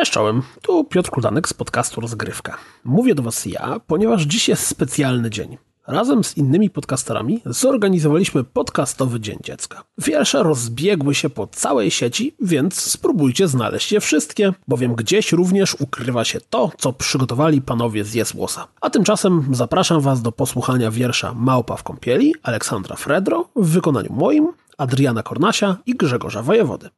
Cześć czołem, tu Piotr Kludanek z podcastu Rozgrywka. Mówię do Was ja, ponieważ dziś jest specjalny dzień. Razem z innymi podcasterami zorganizowaliśmy podcastowy Dzień Dziecka. Wiersze rozbiegły się po całej sieci, więc spróbujcie znaleźć je wszystkie, bowiem gdzieś również ukrywa się to, co przygotowali panowie z Jesłosa. A tymczasem zapraszam Was do posłuchania wiersza Małpa w kąpieli Aleksandra Fredro w wykonaniu moim, Adriana Kornasia i Grzegorza Wojewody.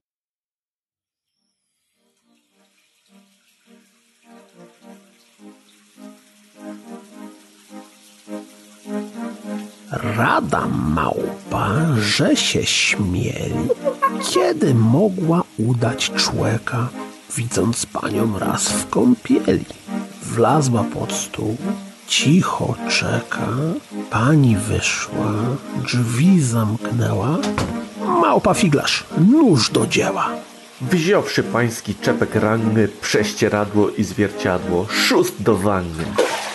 Rada małpa, że się śmieli, kiedy mogła udać człeka, widząc panią raz w kąpieli. Wlazła pod stół, cicho czeka, pani wyszła, drzwi zamknęła. Małpa figlarz, nóż do dzieła. Wziąwszy pański czepek ranny, prześcieradło i zwierciadło, szóst do wanny.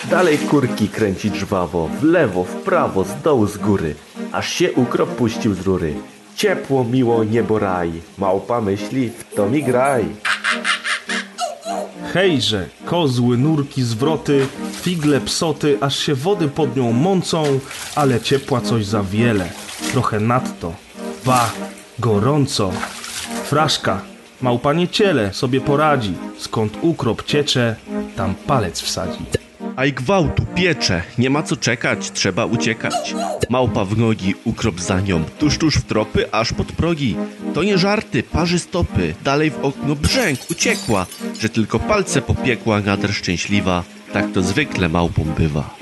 Dalej kurki kręci żwawo, w lewo, w prawo, z dołu, z góry, aż się ukrop puścił z rury. Ciepło, miło, niebo raj, małpa myśli, w to mi graj. Hejże, kozły, nurki, zwroty, figle, psoty, aż się wody pod nią mącą, ale ciepła coś za wiele, trochę nadto. Ba, gorąco. Fraszka, małpa nie ciele, sobie poradzi, skąd ukrop ciecze, tam palec wsadzi. A i gwałtu piecze, nie ma co czekać, trzeba uciekać. Małpa w nogi, ukrop za nią, tuż tuż w tropy, aż pod progi. To nie żarty, parzy stopy, dalej w okno brzęk, uciekła, że tylko palce popiekła nader szczęśliwa. Tak to zwykle małpą bywa.